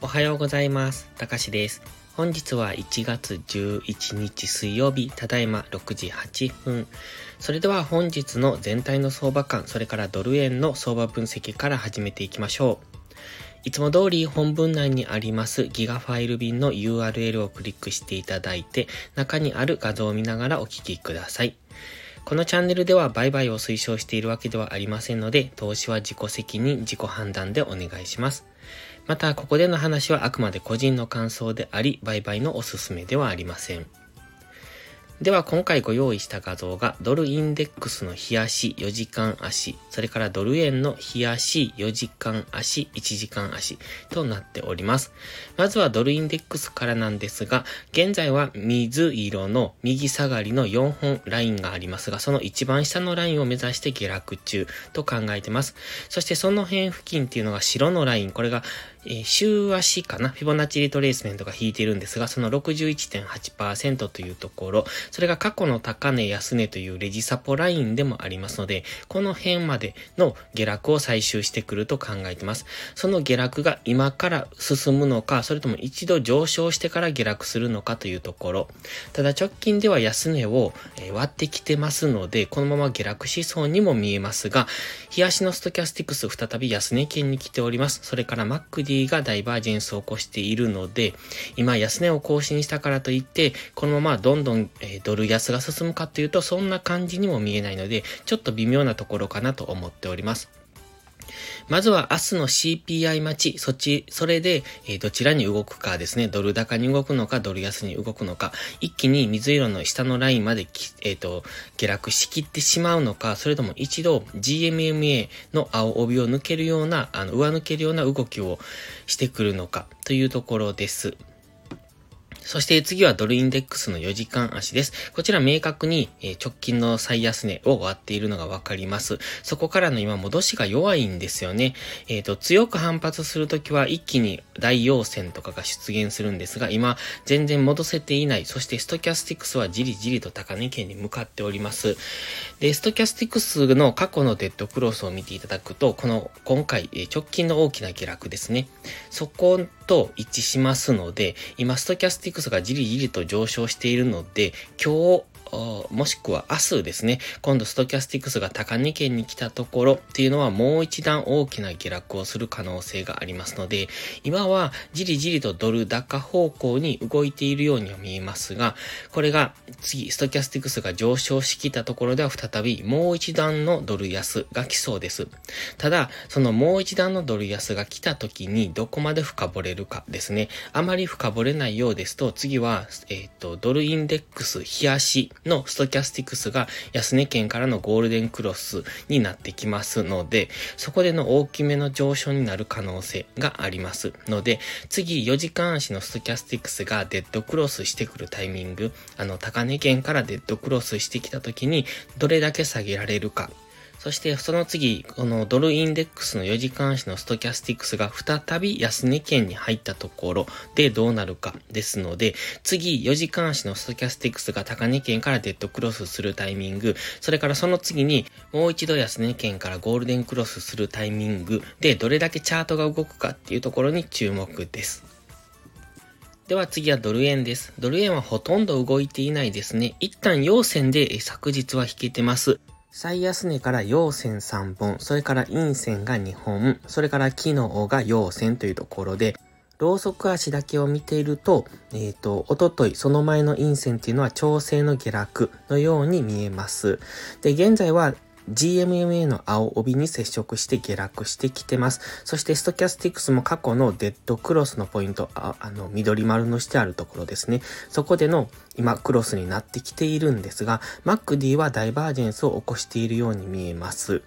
おはようございます。たかしです。本日は1月11日水曜日、ただいま6時8分。それでは本日の全体の相場感、それからドル円の相場分析から始めていきましょう。いつも通り本文内にありますギガファイル便の URL をクリックしていただいて、中にある画像を見ながらお聞きください。このチャンネルでは売買を推奨しているわけではありませんので、投資は自己責任、自己判断でお願いします。また、ここでの話はあくまで個人の感想であり、売買のおすすめではありません。では今回ご用意した画像がドルインデックスの日足4時間足、それからドル円の日足4時間足、1時間足となっております。まずはドルインデックスからなんですが、現在は水色の右下がりの4本ラインがありますが、その一番下のラインを目指して下落中と考えてます。そしてその辺付近っていうのが白のライン、これがえー、週足かな？フィボナッチリトレースメントが引いているんですが、その61.8%というところ、それが過去の高値安値というレジサポラインでもありますので、この辺までの下落を採集してくると考えています。その下落が今から進むのか、それとも一度上昇してから下落するのかというところ。ただ直近では安値を割ってきてますので、このまま下落しそうにも見えますが、日足のストキャスティクス再び安値圏に来ております。それから MacD がダイバージェンスを起こしているので、今安値を更新したからといって、このままどんどん、ドル安が進むかというと、そんな感じにも見えないので、ちょっと微妙なところかなと思っております。まずは明日の CPI 待ち、そっち、それで、え、どちらに動くかですね、ドル高に動くのか、ドル安に動くのか、一気に水色の下のラインまでえっ、ー、と、下落しきってしまうのか、それとも一度 GMMA の青帯を抜けるような、あの、上抜けるような動きをしてくるのか、というところです。そして次はドルインデックスの4時間足です。こちら明確に直近の最安値を割っているのがわかります。そこからの今戻しが弱いんですよね。えっ、ー、と、強く反発するときは一気に大陽線とかが出現するんですが、今全然戻せていない。そしてストキャスティクスはじりじりと高値圏に向かっております。で、ストキャスティクスの過去のデッドクロスを見ていただくと、この今回直近の大きな下落ですね。そこと一致しますので、今ストキャスティクスクスがじりじりと上昇しているので、今日もしくは明日ですね、今度ストキャスティクスが高値圏に来たところっていうのはもう一段大きな下落をする可能性がありますので、今はじりじりとドル高方向に動いているようには見えますが、これが次、ストキャスティクスが上昇しきたところでは再びもう一段のドル安が来そうです。ただ、そのもう一段のドル安が来た時にどこまで深掘れるかですね。あまり深掘れないようですと、次は、えっ、ー、と、ドルインデックス、日足のストキャスティクスが安値県からのゴールデンクロスになってきますので、そこでの大きめの上昇になる可能性がありますので、次4時間足のストキャスティクスがデッドクロスしてくるタイミング、あの高値圏からデッドクロスしてきた時にどれだけ下げられるかそしてその次、このドルインデックスの4時間足のストキャスティクスが再び安値圏に入ったところでどうなるかですので、次4時間足のストキャスティクスが高値圏からデッドクロスするタイミング、それからその次にもう一度安値圏からゴールデンクロスするタイミングでどれだけチャートが動くかっていうところに注目です。では次はドル円です。ドル円はほとんど動いていないですね。一旦陽線で昨日は引けてます。最安値から陽線3本、それから陰線が2本、それから機能が陽線というところで、ローソク足だけを見ていると、えっ、ー、と、おととい、その前の陰線っていうのは調整の下落のように見えます。で、現在は GMMA の青帯に接触して下落してきてます。そしてストキャスティクスも過去のデッドクロスのポイント、ああの、緑丸のしてあるところですね。そこでの今クロスになってきているんですが、MacD はダイバージェンスを起こしているように見えます。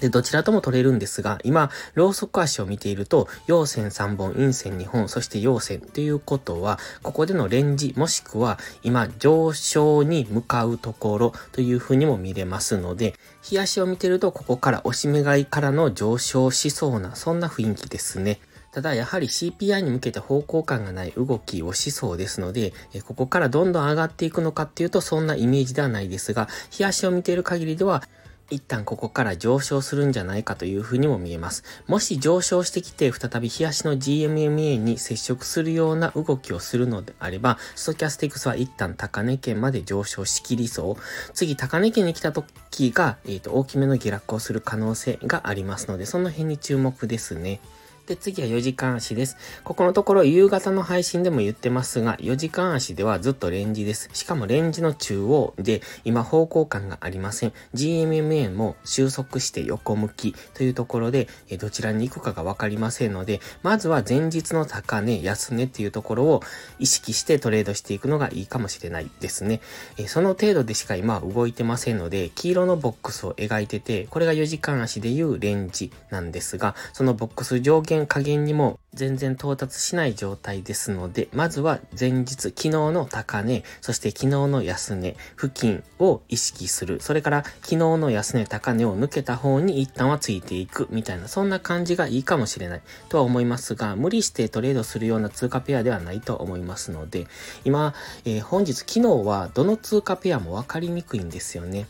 で、どちらとも取れるんですが、今、ローソク足を見ていると、陽線3本、陰線2本、そして陽線ということは、ここでのレンジ、もしくは、今、上昇に向かうところというふうにも見れますので、日足を見ていると、ここから押し目買いからの上昇しそうな、そんな雰囲気ですね。ただやはり CPI に向けて方向感がない動きをしそうですので、ここからどんどん上がっていくのかっていうとそんなイメージではないですが、日足を見ている限りでは一旦ここから上昇するんじゃないかというふうにも見えます。もし上昇してきて再び冷足の GMMA に接触するような動きをするのであれば、ストキャスティクスは一旦高値圏まで上昇しきりそう。次、高値圏に来た時が、え、ー、と、大きめの下落をする可能性がありますので、その辺に注目ですね。で、次は4時間足です。ここのところ夕方の配信でも言ってますが、4時間足ではずっとレンジです。しかもレンジの中央で今方向感がありません。GMMA も収束して横向きというところで、どちらに行くかがわかりませんので、まずは前日の高値、安値っていうところを意識してトレードしていくのがいいかもしれないですね。その程度でしか今は動いてませんので、黄色のボックスを描いてて、これが4時間足でいうレンジなんですが、そのボックス上限加減にも全然到達しない状態ですので、まずは前日、昨日の高値、そして昨日の安値付近を意識する。それから昨日の安値、高値を抜けた方に一旦はついていくみたいな、そんな感じがいいかもしれないとは思いますが、無理してトレードするような通貨ペアではないと思いますので、今、えー、本日、昨日はどの通貨ペアもわかりにくいんですよね。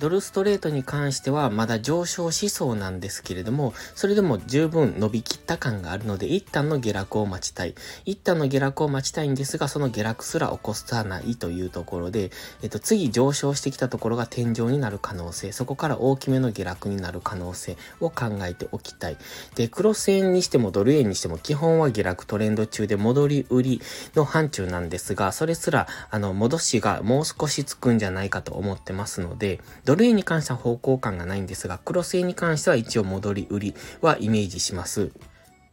ドルストレートに関してはまだ上昇しそうなんですけれども、それでも十分伸びきった感があるので、一旦の下落を待ちたい。一旦の下落を待ちたいんですが、その下落すら起こさないというところで、えっと、次上昇してきたところが天井になる可能性、そこから大きめの下落になる可能性を考えておきたい。で、クロス円にしてもドル円にしても基本は下落トレンド中で戻り売りの範疇なんですが、それすら、あの、戻しがもう少しつくんじゃないかと思ってますので、ドル円に関しては方向感がないんですが、クロス円に関しては一応戻り売りはイメージします。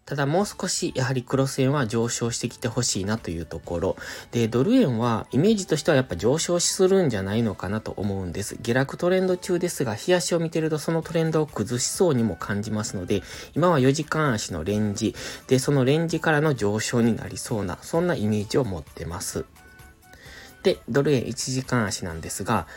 ただもう少しやはりクロス円は上昇してきてほしいなというところ。で、ドル円はイメージとしてはやっぱ上昇するんじゃないのかなと思うんです。下落トレンド中ですが、日足を見てるとそのトレンドを崩しそうにも感じますので、今は4時間足のレンジ。で、そのレンジからの上昇になりそうな、そんなイメージを持ってます。で、ドル円1時間足なんですが、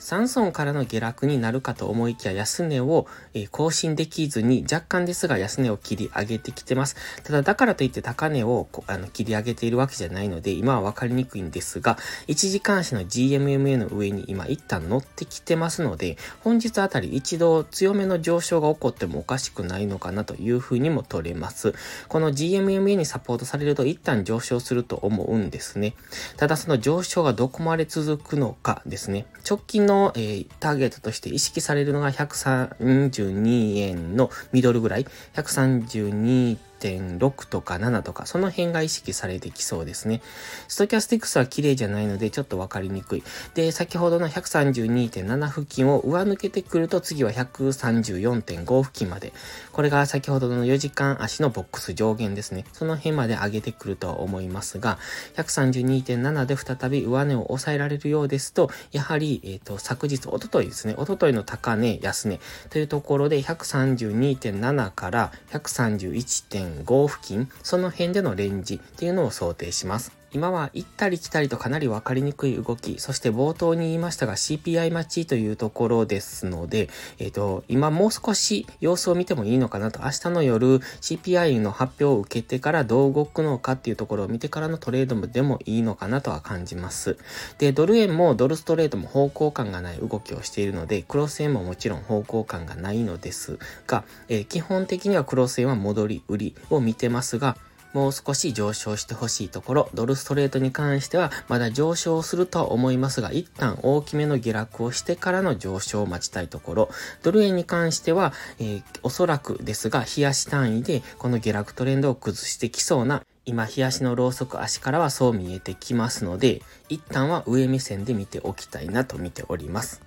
3損からの下落になるかと思いきや安値を、え更新できずに若干ですが安値を切り上げてきてます。ただだからといって高値をあの切り上げているわけじゃないので今はわかりにくいんですが1時間足の GMMA の上に今一旦乗ってきてますので本日あたり一度強めの上昇が起こってもおかしくないのかなというふうにも取れます。この GMMA にサポートされると一旦上昇すると思うんですね。ただその上昇がどこまで続くのかですね。直近の、えー、ターゲットとして意識されるのが132円のミドルぐらい、132 1.6とか7とか、その辺が意識されてきそうですね。ストキャスティックスは綺麗じゃないのでちょっとわかりにくい。で、先ほどの132.7付近を上抜けてくると次は134.5付近まで。これが先ほどの4時間足のボックス上限ですね。その辺まで上げてくるとは思いますが、132.7で再び上値を抑えられるようですと、やはり、えっ、ー、と、昨日、おとといですね。おとといの高値、安値というところで132.7から131.5 5付近、その辺でのレンジっていうのを想定します。今は行ったり来たりとかなり分かりにくい動き、そして冒頭に言いましたが CPI 待ちというところですので、えっ、ー、と、今もう少し様子を見てもいいのかなと、明日の夜 CPI の発表を受けてからどう動くのかっていうところを見てからのトレードでもいいのかなとは感じます。で、ドル円もドルストレートも方向感がない動きをしているので、クロス円ももちろん方向感がないのですが、えー、基本的にはクロス円は戻り売りを見てますが、もう少し上昇してほしいところ、ドルストレートに関してはまだ上昇するとは思いますが、一旦大きめの下落をしてからの上昇を待ちたいところ、ドル円に関しては、えー、おそらくですが、冷やし単位でこの下落トレンドを崩してきそうな今、冷やしのろうそく足からはそう見えてきますので、一旦は上目線で見ておきたいなと見ております。